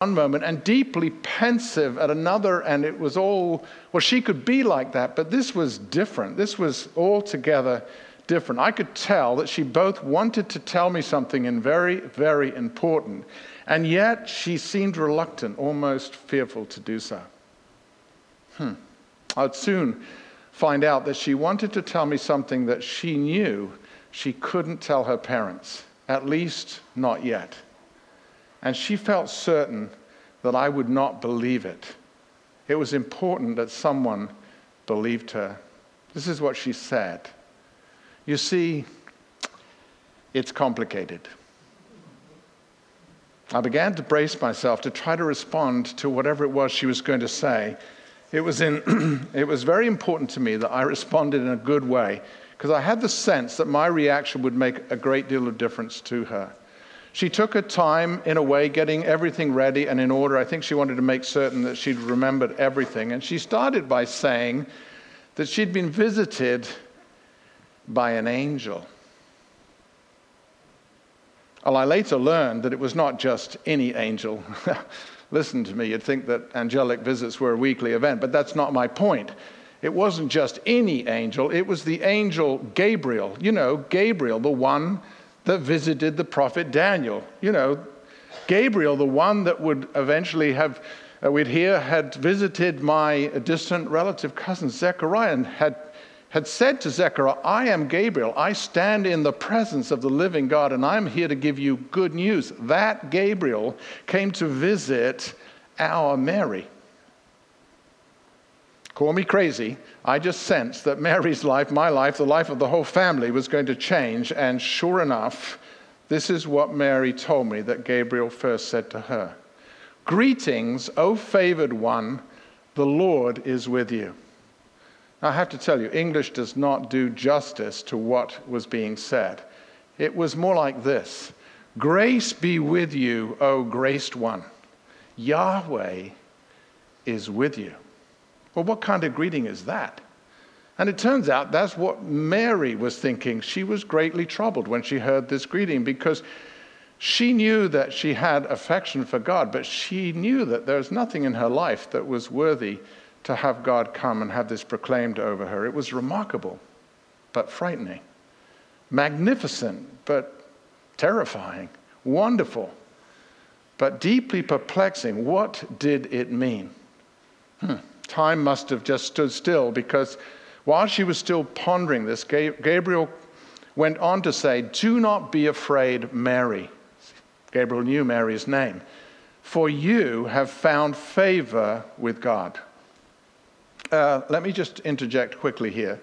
one moment and deeply pensive at another, and it was all, well, she could be like that, but this was different. This was altogether different. I could tell that she both wanted to tell me something and very, very important, and yet she seemed reluctant, almost fearful to do so. Hmm. I'd soon find out that she wanted to tell me something that she knew she couldn't tell her parents, at least not yet. And she felt certain that I would not believe it. It was important that someone believed her. This is what she said. You see, it's complicated. I began to brace myself to try to respond to whatever it was she was going to say. It was, in, it was very important to me that I responded in a good way because I had the sense that my reaction would make a great deal of difference to her. She took her time, in a way, getting everything ready and in order. I think she wanted to make certain that she'd remembered everything. And she started by saying that she'd been visited by an angel. Well, I later learned that it was not just any angel. Listen to me, you'd think that angelic visits were a weekly event, but that's not my point. It wasn't just any angel, it was the angel Gabriel. You know, Gabriel, the one that visited the prophet Daniel. You know, Gabriel, the one that would eventually have, uh, we'd hear, had visited my distant relative cousin Zechariah and had had said to Zechariah, I am Gabriel. I stand in the presence of the living God, and I'm here to give you good news. That Gabriel came to visit our Mary. Call me crazy. I just sensed that Mary's life, my life, the life of the whole family was going to change. And sure enough, this is what Mary told me that Gabriel first said to her Greetings, O favored one, the Lord is with you. I have to tell you, English does not do justice to what was being said. It was more like this Grace be with you, O graced one. Yahweh is with you. Well, what kind of greeting is that? And it turns out that's what Mary was thinking. She was greatly troubled when she heard this greeting because she knew that she had affection for God, but she knew that there was nothing in her life that was worthy to have God come and have this proclaimed over her. It was remarkable, but frightening, magnificent, but terrifying, wonderful, but deeply perplexing. What did it mean? Hmm. Time must have just stood still because while she was still pondering this, Gabriel went on to say, Do not be afraid, Mary. Gabriel knew Mary's name, for you have found favor with God. Uh, let me just interject quickly here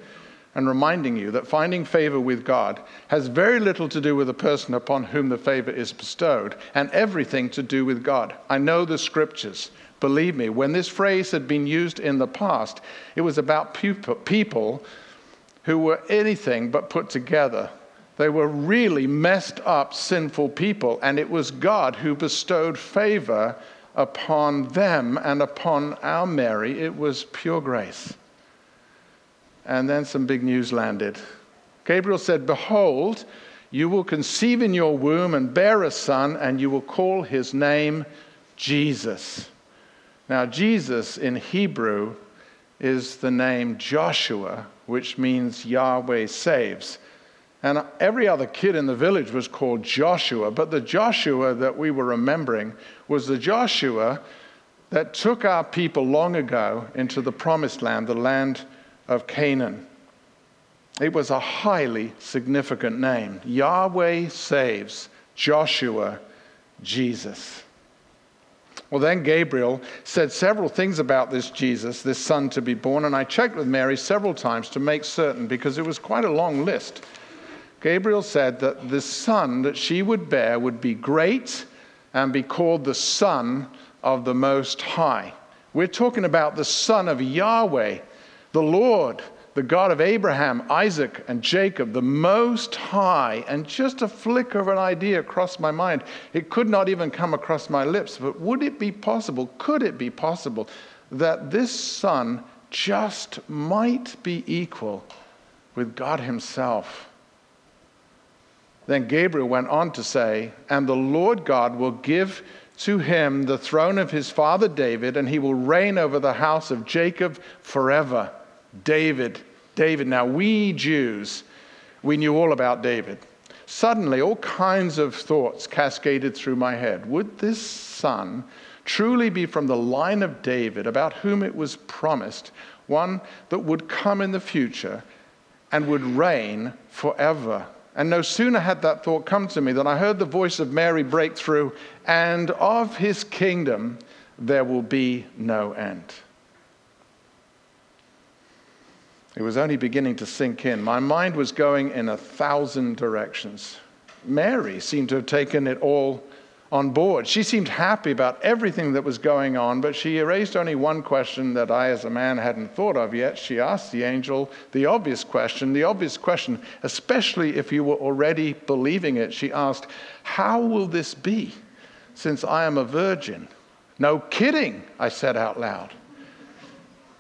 and reminding you that finding favor with God has very little to do with the person upon whom the favor is bestowed and everything to do with God. I know the scriptures. Believe me, when this phrase had been used in the past, it was about people who were anything but put together. They were really messed up, sinful people, and it was God who bestowed favor upon them and upon our Mary. It was pure grace. And then some big news landed. Gabriel said, Behold, you will conceive in your womb and bear a son, and you will call his name Jesus. Now, Jesus in Hebrew is the name Joshua, which means Yahweh saves. And every other kid in the village was called Joshua, but the Joshua that we were remembering was the Joshua that took our people long ago into the promised land, the land of Canaan. It was a highly significant name. Yahweh saves, Joshua, Jesus. Well, then Gabriel said several things about this Jesus, this son to be born, and I checked with Mary several times to make certain because it was quite a long list. Gabriel said that the son that she would bear would be great and be called the Son of the Most High. We're talking about the Son of Yahweh, the Lord, the God of Abraham, Isaac, and Jacob, the Most High. And just a flicker of an idea crossed my mind. It could not even come across my lips, but would it be possible, could it be possible, that this Son just might be equal with God Himself? Then Gabriel went on to say, And the Lord God will give to him the throne of his father David, and he will reign over the house of Jacob forever. David, David. Now, we Jews, we knew all about David. Suddenly, all kinds of thoughts cascaded through my head. Would this son truly be from the line of David, about whom it was promised, one that would come in the future and would reign forever? And no sooner had that thought come to me than I heard the voice of Mary break through, and of his kingdom there will be no end. It was only beginning to sink in. My mind was going in a thousand directions. Mary seemed to have taken it all on board. She seemed happy about everything that was going on, but she raised only one question that I, as a man, hadn't thought of yet. She asked the angel the obvious question, the obvious question, especially if you were already believing it. She asked, How will this be since I am a virgin? No kidding, I said out loud.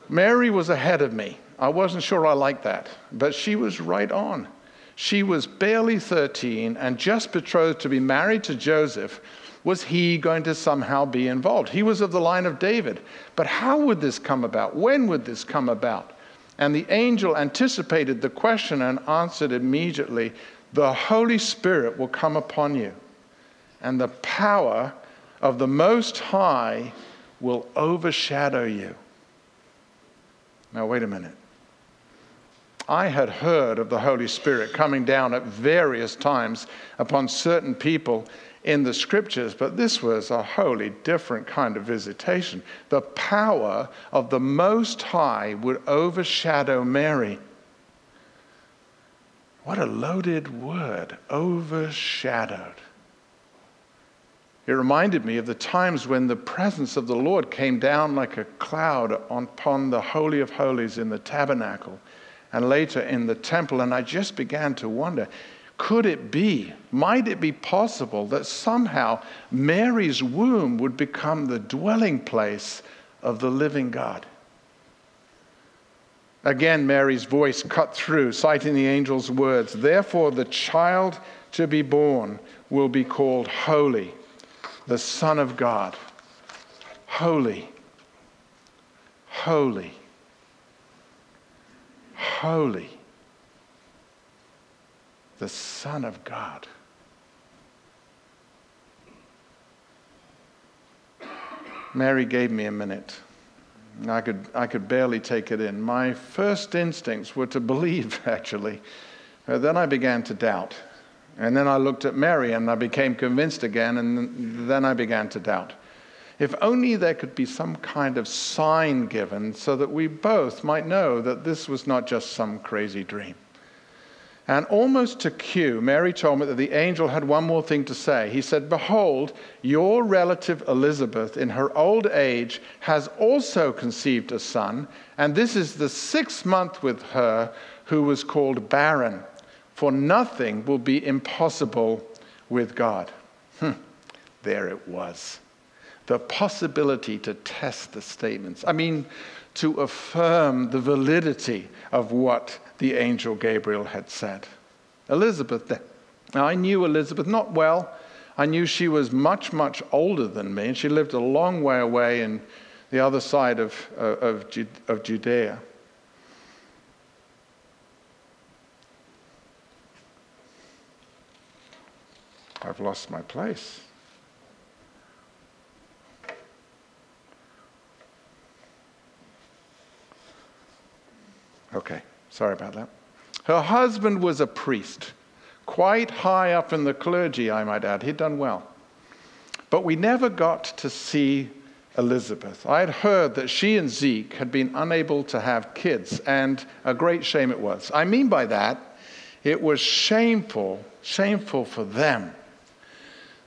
Mary was ahead of me. I wasn't sure I liked that, but she was right on. She was barely 13 and just betrothed to be married to Joseph. Was he going to somehow be involved? He was of the line of David. But how would this come about? When would this come about? And the angel anticipated the question and answered immediately The Holy Spirit will come upon you, and the power of the Most High will overshadow you. Now, wait a minute. I had heard of the Holy Spirit coming down at various times upon certain people in the scriptures, but this was a wholly different kind of visitation. The power of the Most High would overshadow Mary. What a loaded word, overshadowed. It reminded me of the times when the presence of the Lord came down like a cloud upon the Holy of Holies in the tabernacle and later in the temple. And I just began to wonder could it be, might it be possible that somehow Mary's womb would become the dwelling place of the living God? Again, Mary's voice cut through, citing the angel's words Therefore, the child to be born will be called Holy, the Son of God. Holy. Holy holy, the Son of God. Mary gave me a minute. I could, I could barely take it in. My first instincts were to believe, actually. Then I began to doubt. And then I looked at Mary and I became convinced again, and then I began to doubt. If only there could be some kind of sign given so that we both might know that this was not just some crazy dream. And almost to cue, Mary told me that the angel had one more thing to say. He said, Behold, your relative Elizabeth, in her old age, has also conceived a son, and this is the sixth month with her who was called barren, for nothing will be impossible with God. Hm, there it was the possibility to test the statements. I mean, to affirm the validity of what the angel Gabriel had said. Elizabeth, now I knew Elizabeth not well. I knew she was much, much older than me, and she lived a long way away in the other side of, uh, of, of Judea. I've lost my place. Okay, sorry about that. Her husband was a priest, quite high up in the clergy, I might add. He'd done well. But we never got to see Elizabeth. I had heard that she and Zeke had been unable to have kids, and a great shame it was. I mean by that, it was shameful, shameful for them.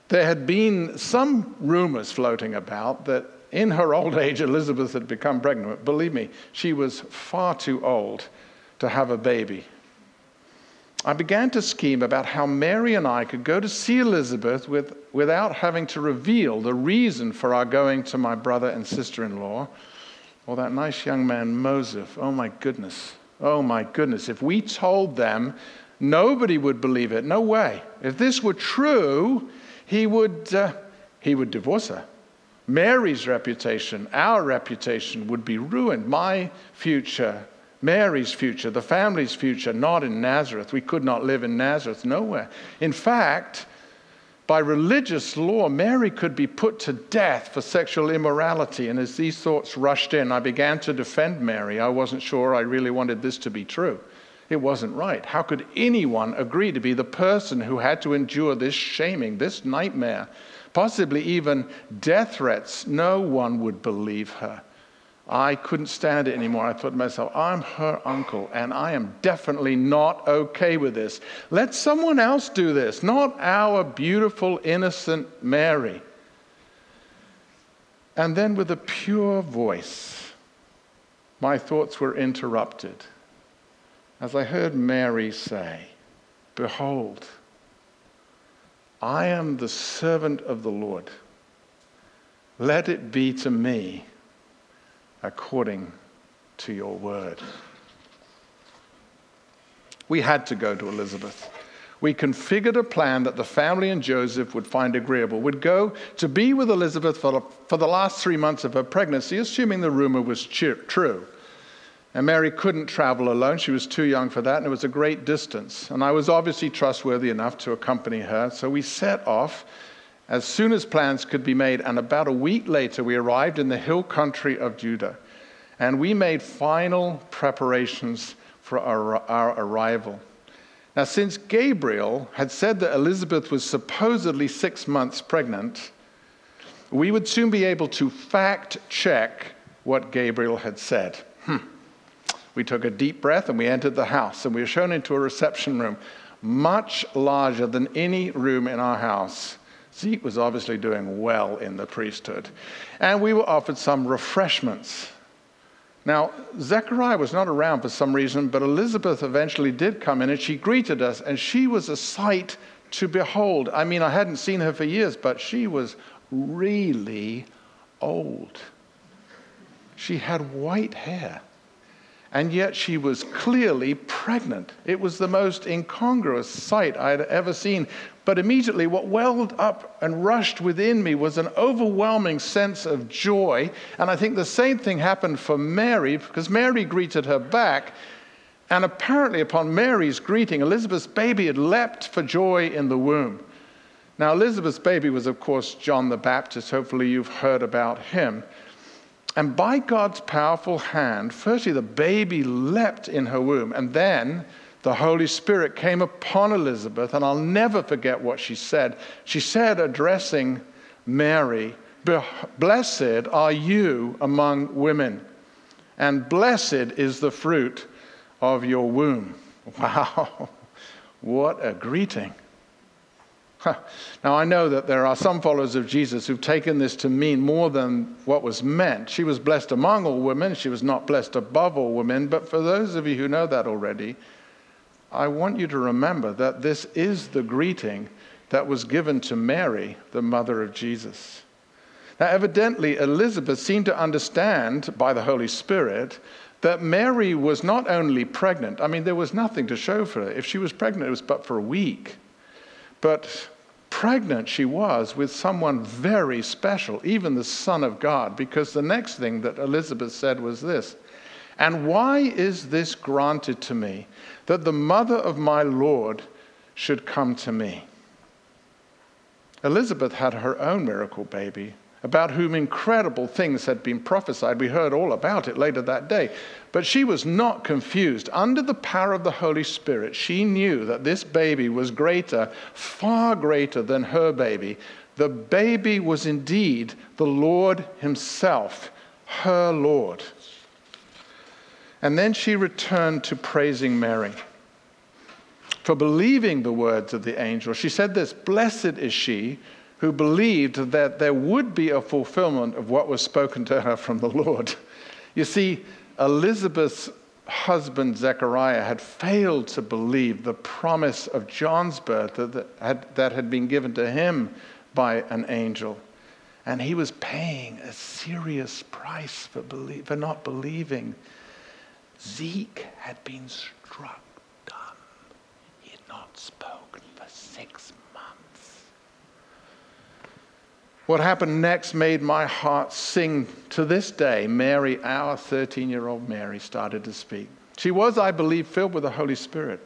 There had been some rumors floating about that in her old age, Elizabeth had become pregnant. Believe me, she was far too old to have a baby. I began to scheme about how Mary and I could go to see Elizabeth with, without having to reveal the reason for our going to my brother and sister in law, or that nice young man, Moses. Oh my goodness. Oh my goodness. If we told them, nobody would believe it. No way. If this were true, he would, uh, he would divorce her. Mary's reputation, our reputation would be ruined. My future, Mary's future, the family's future, not in Nazareth. We could not live in Nazareth, nowhere. In fact, by religious law, Mary could be put to death for sexual immorality. And as these thoughts rushed in, I began to defend Mary. I wasn't sure I really wanted this to be true. It wasn't right. How could anyone agree to be the person who had to endure this shaming, this nightmare, possibly even death threats? No one would believe her. I couldn't stand it anymore. I thought to myself, I'm her uncle, and I am definitely not okay with this. Let someone else do this, not our beautiful, innocent Mary. And then, with a pure voice, my thoughts were interrupted as I heard Mary say, Behold, I am the servant of the Lord. Let it be to me according to your word. We had to go to Elizabeth. We configured a plan that the family and Joseph would find agreeable. Would go to be with Elizabeth for the, for the last three months of her pregnancy, assuming the rumor was true. And Mary couldn't travel alone. She was too young for that, and it was a great distance. And I was obviously trustworthy enough to accompany her. So we set off as soon as plans could be made. And about a week later, we arrived in the hill country of Judah. And we made final preparations for our, our arrival. Now, since Gabriel had said that Elizabeth was supposedly six months pregnant, we would soon be able to fact check what Gabriel had said. Hmm. We took a deep breath and we entered the house, and we were shown into a reception room, much larger than any room in our house. Zeke was obviously doing well in the priesthood. And we were offered some refreshments. Now, Zechariah was not around for some reason, but Elizabeth eventually did come in and she greeted us, and she was a sight to behold. I mean, I hadn't seen her for years, but she was really old. She had white hair and yet she was clearly pregnant. It was the most incongruous sight I had ever seen. But immediately, what welled up and rushed within me was an overwhelming sense of joy. And I think the same thing happened for Mary, because Mary greeted her back. And apparently, upon Mary's greeting, Elizabeth's baby had leapt for joy in the womb. Now, Elizabeth's baby was, of course, John the Baptist. Hopefully, you've heard about him. And by God's powerful hand, firstly, the baby leapt in her womb, and then the Holy Spirit came upon Elizabeth, and I'll never forget what she said. She said, addressing Mary, Blessed are you among women, and blessed is the fruit of your womb. Wow, what a greeting. Now, I know that there are some followers of Jesus who've taken this to mean more than what was meant. She was blessed among all women, she was not blessed above all women. But for those of you who know that already, I want you to remember that this is the greeting that was given to Mary, the mother of Jesus. Now, evidently, Elizabeth seemed to understand by the Holy Spirit that Mary was not only pregnant, I mean, there was nothing to show for it. If she was pregnant, it was but for a week. But pregnant she was with someone very special, even the Son of God, because the next thing that Elizabeth said was this And why is this granted to me, that the mother of my Lord should come to me? Elizabeth had her own miracle baby about whom incredible things had been prophesied. We heard all about it later that day. But she was not confused. Under the power of the Holy Spirit, she knew that this baby was greater, far greater than her baby. The baby was indeed the Lord Himself, her Lord. And then she returned to praising Mary for believing the words of the angel. She said this Blessed is she who believed that there would be a fulfillment of what was spoken to her from the Lord. You see, Elizabeth's husband Zechariah had failed to believe the promise of John's birth that had, that had been given to him by an angel. And he was paying a serious price for, believe, for not believing. Zeke had been struck dumb. He had not spoken for six What happened next made my heart sing to this day. Mary, our 13 year old Mary, started to speak. She was, I believe, filled with the Holy Spirit.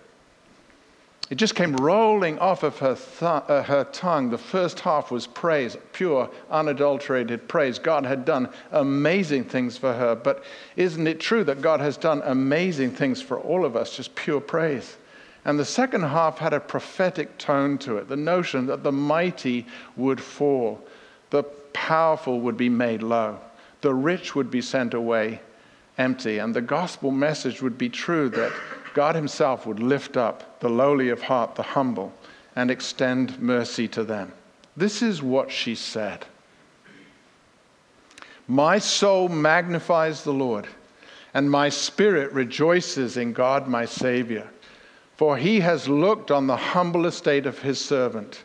It just came rolling off of her, th- uh, her tongue. The first half was praise, pure, unadulterated praise. God had done amazing things for her. But isn't it true that God has done amazing things for all of us, just pure praise? And the second half had a prophetic tone to it the notion that the mighty would fall, the powerful would be made low, the rich would be sent away empty, and the gospel message would be true that God Himself would lift up the lowly of heart, the humble, and extend mercy to them. This is what she said My soul magnifies the Lord, and my spirit rejoices in God my Savior. For he has looked on the humble estate of his servant.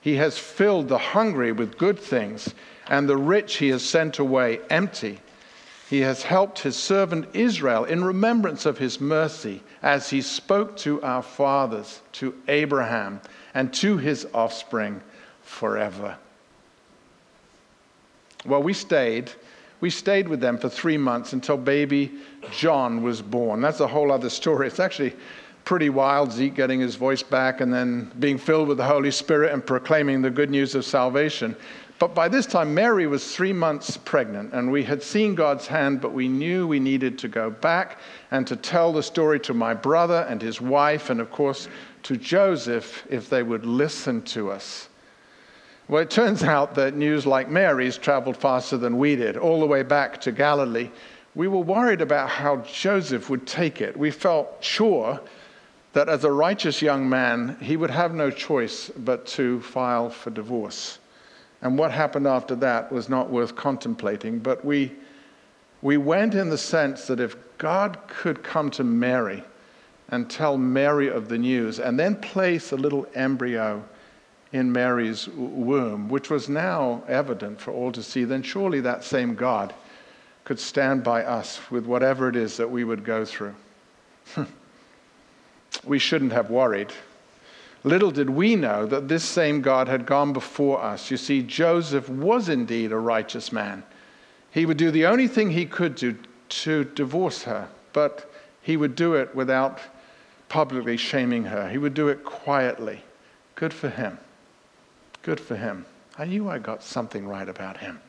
He has filled the hungry with good things, and the rich he has sent away empty. He has helped his servant Israel in remembrance of his mercy as he spoke to our fathers, to Abraham, and to his offspring forever. Well, we stayed. We stayed with them for three months until baby John was born. That's a whole other story. It's actually pretty wild, Zeke getting his voice back and then being filled with the Holy Spirit and proclaiming the good news of salvation. But by this time, Mary was three months pregnant, and we had seen God's hand, but we knew we needed to go back and to tell the story to my brother and his wife, and of course to Joseph if they would listen to us. Well, it turns out that news like Mary's traveled faster than we did, all the way back to Galilee. We were worried about how Joseph would take it. We felt sure that as a righteous young man, he would have no choice but to file for divorce. And what happened after that was not worth contemplating. But we, we went in the sense that if God could come to Mary and tell Mary of the news and then place a little embryo in Mary's womb, which was now evident for all to see, then surely that same God could stand by us with whatever it is that we would go through. we shouldn't have worried Little did we know that this same God had gone before us. You see, Joseph was indeed a righteous man. He would do the only thing he could do to divorce her, but he would do it without publicly shaming her. He would do it quietly. Good for him. Good for him. I knew I got something right about him.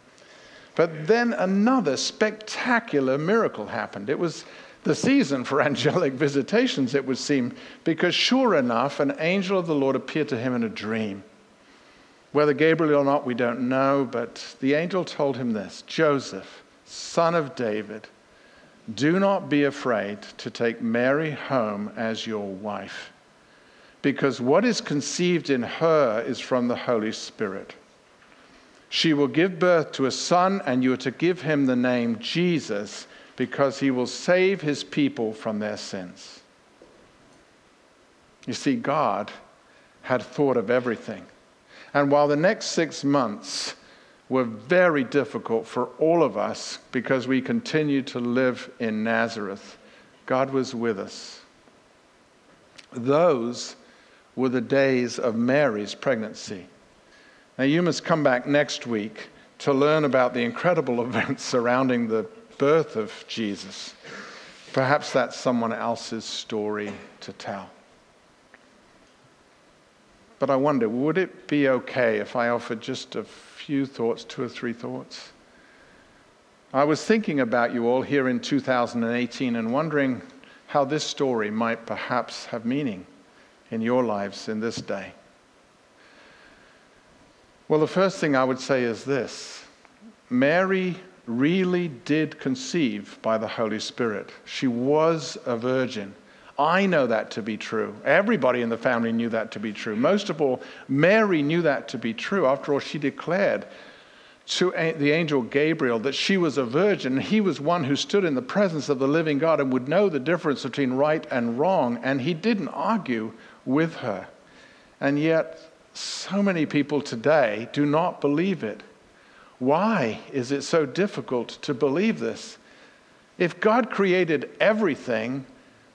But then another spectacular miracle happened. It was the season for angelic visitations, it would seem, because sure enough, an angel of the Lord appeared to him in a dream. Whether Gabriel or not, we don't know, but the angel told him this Joseph, son of David, do not be afraid to take Mary home as your wife, because what is conceived in her is from the Holy Spirit. She will give birth to a son, and you are to give him the name Jesus because he will save his people from their sins. You see, God had thought of everything. And while the next six months were very difficult for all of us because we continued to live in Nazareth, God was with us. Those were the days of Mary's pregnancy. Now, you must come back next week to learn about the incredible events surrounding the birth of Jesus. Perhaps that's someone else's story to tell. But I wonder, would it be okay if I offered just a few thoughts, two or three thoughts? I was thinking about you all here in 2018 and wondering how this story might perhaps have meaning in your lives in this day. Well, the first thing I would say is this Mary really did conceive by the Holy Spirit. She was a virgin. I know that to be true. Everybody in the family knew that to be true. Most of all, Mary knew that to be true. After all, she declared to the angel Gabriel that she was a virgin. He was one who stood in the presence of the living God and would know the difference between right and wrong, and he didn't argue with her. And yet, so many people today do not believe it. Why is it so difficult to believe this? If God created everything,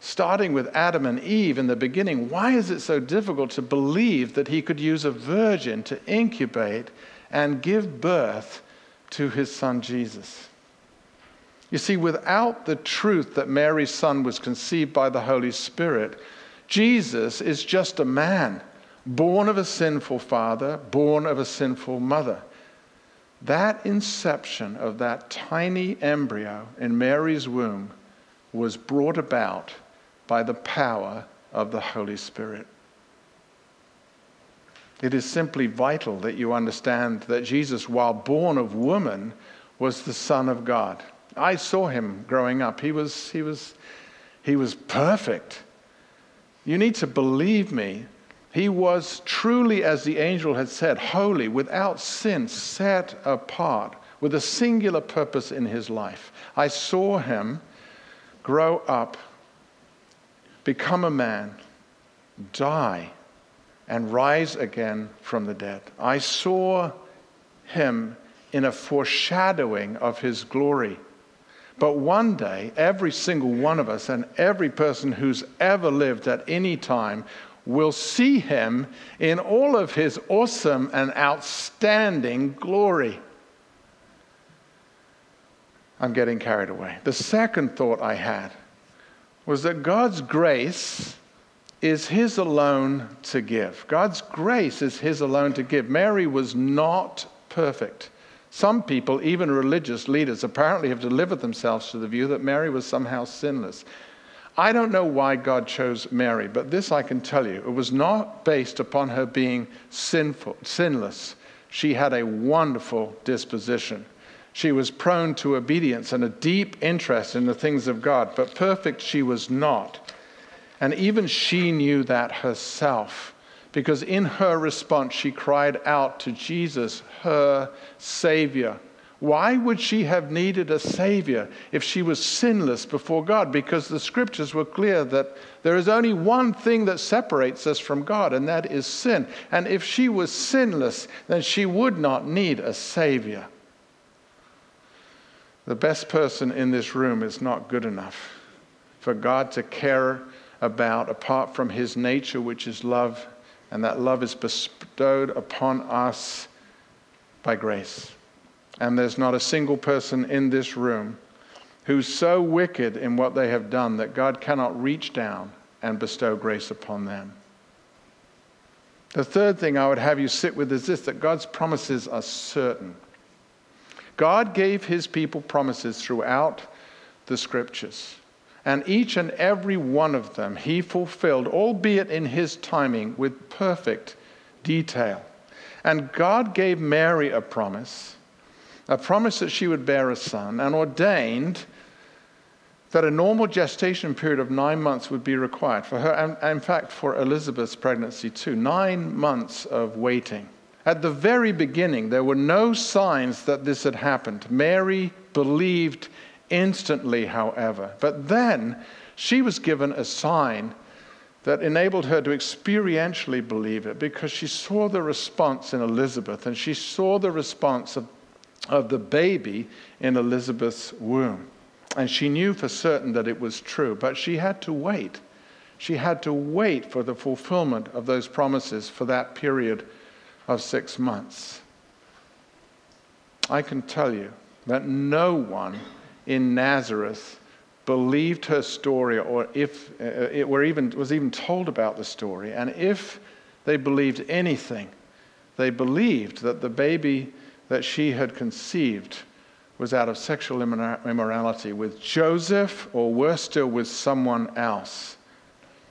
starting with Adam and Eve in the beginning, why is it so difficult to believe that he could use a virgin to incubate and give birth to his son Jesus? You see, without the truth that Mary's son was conceived by the Holy Spirit, Jesus is just a man, born of a sinful father, born of a sinful mother. That inception of that tiny embryo in Mary's womb was brought about by the power of the Holy Spirit. It is simply vital that you understand that Jesus, while born of woman, was the Son of God. I saw him growing up. He was, he was, he was perfect. You need to believe me. He was truly, as the angel had said, holy, without sin, set apart, with a singular purpose in his life. I saw him grow up become a man, die, and rise again from the dead. I saw him in a foreshadowing of his glory. But one day, every single one of us and every person who's ever lived at any time will see him in all of his awesome and outstanding glory. I'm getting carried away. The second thought I had was that God's grace is His alone to give. God's grace is His alone to give. Mary was not perfect. Some people, even religious leaders, apparently have delivered themselves to the view that Mary was somehow sinless. I don't know why God chose Mary, but this I can tell you. It was not based upon her being sinful, sinless. She had a wonderful disposition. She was prone to obedience and a deep interest in the things of God, but perfect she was not. And even she knew that herself, because in her response, she cried out to Jesus, her Savior. Why would she have needed a Savior if she was sinless before God? Because the scriptures were clear that there is only one thing that separates us from God, and that is sin. And if she was sinless, then she would not need a Savior. The best person in this room is not good enough for God to care about apart from his nature, which is love, and that love is bestowed upon us by grace. And there's not a single person in this room who's so wicked in what they have done that God cannot reach down and bestow grace upon them. The third thing I would have you sit with is this that God's promises are certain. God gave his people promises throughout the scriptures. And each and every one of them he fulfilled, albeit in his timing, with perfect detail. And God gave Mary a promise, a promise that she would bear a son, and ordained that a normal gestation period of nine months would be required for her, and in fact for Elizabeth's pregnancy too. Nine months of waiting. At the very beginning, there were no signs that this had happened. Mary believed instantly, however. But then she was given a sign that enabled her to experientially believe it because she saw the response in Elizabeth and she saw the response of, of the baby in Elizabeth's womb. And she knew for certain that it was true, but she had to wait. She had to wait for the fulfillment of those promises for that period of six months. I can tell you that no one in Nazareth believed her story or if uh, it were even, was even told about the story. And if they believed anything, they believed that the baby that she had conceived was out of sexual immorality with Joseph or worse still with someone else.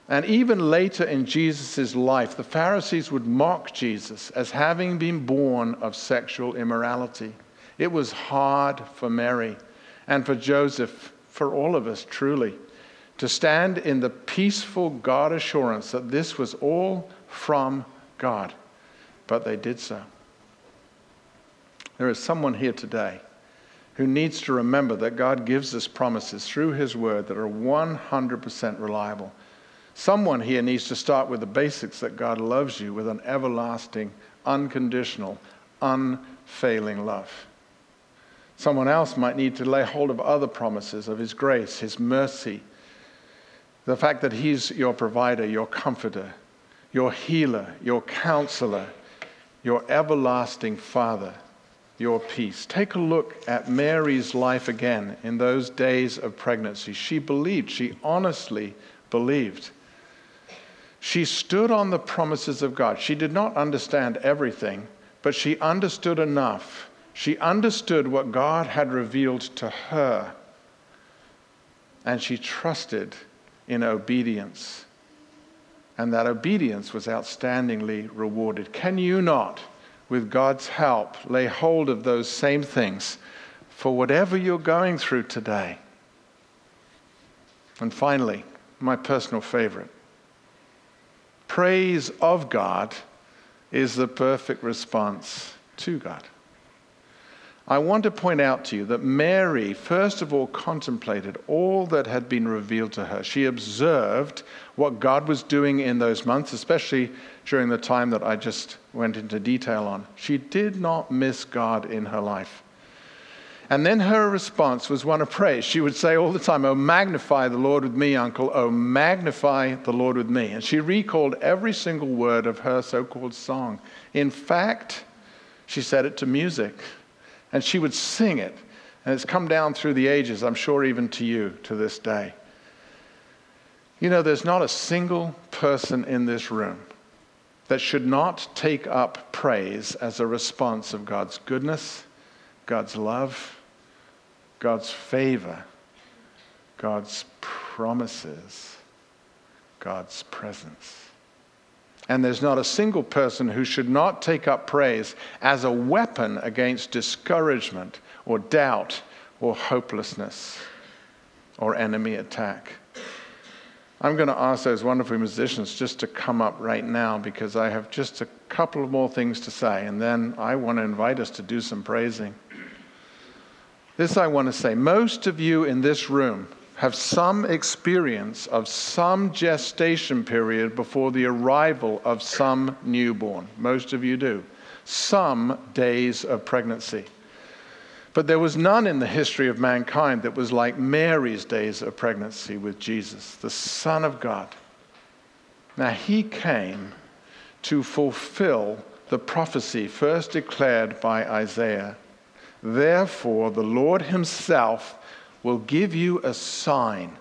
And even later in Jesus' life, the Pharisees would mock Jesus as having been born of sexual immorality. It was hard for Mary and for Joseph, for all of us truly, to stand in the peaceful God assurance that this was all from God. But they did so. There is someone here today who needs to remember that God gives us promises through His Word that are 100% reliable. Someone here needs to start with the basics that God loves you with an everlasting, unconditional, unfailing love. Someone else might need to lay hold of other promises of His grace, His mercy, the fact that He's your provider, your comforter, your healer, your counselor, your everlasting Father your peace. Take a look at Mary's life again in those days of pregnancy. She believed, she honestly believed. She stood on the promises of God. She did not understand everything, but she understood enough. She understood what God had revealed to her, and she trusted in obedience. And that obedience was outstandingly rewarded. Can you not? With God's help, lay hold of those same things for whatever you're going through today. And finally, my personal favorite praise of God is the perfect response to God. I want to point out to you that Mary, first of all, contemplated all that had been revealed to her. She observed what God was doing in those months, especially during the time that I just went into detail on. She did not miss God in her life. And then her response was one of praise. She would say all the time, Oh, magnify the Lord with me, uncle. Oh, magnify the Lord with me. And she recalled every single word of her so called song. In fact, she said it to music and she would sing it. And it's come down through the ages, I'm sure, even to you to this day. You know, there's not a single person in this room that should not take up praise as a response of God's goodness, God's love, God's favor, God's promises, God's presence. And there's not a single person who should not take up praise as a weapon against discouragement or doubt or hopelessness or enemy attack. I'm going to ask those wonderful musicians just to come up right now because I have just a couple of more things to say, and then I want to invite us to do some praising. This I want to say most of you in this room have some experience of some gestation period before the arrival of some newborn. Most of you do. Some days of pregnancy. But there was none in the history of mankind that was like Mary's days of pregnancy with Jesus, the Son of God. Now, he came to fulfill the prophecy first declared by Isaiah. Therefore, the Lord himself will give you a sign.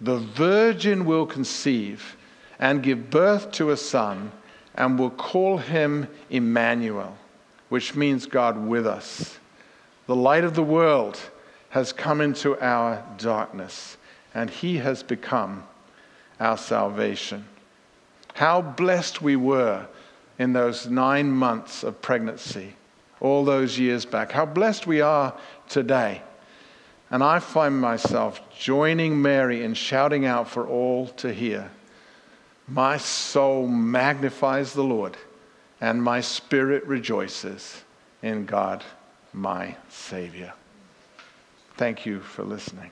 The virgin will conceive and give birth to a son and will call him Emmanuel, which means God with us. The light of the world has come into our darkness, and he has become our salvation. How blessed we were in those nine months of pregnancy, all those years back. How blessed we are today and I find myself joining Mary in shouting out for all to hear My soul magnifies the Lord, and my spirit rejoices in God, my Savior. Thank you for listening.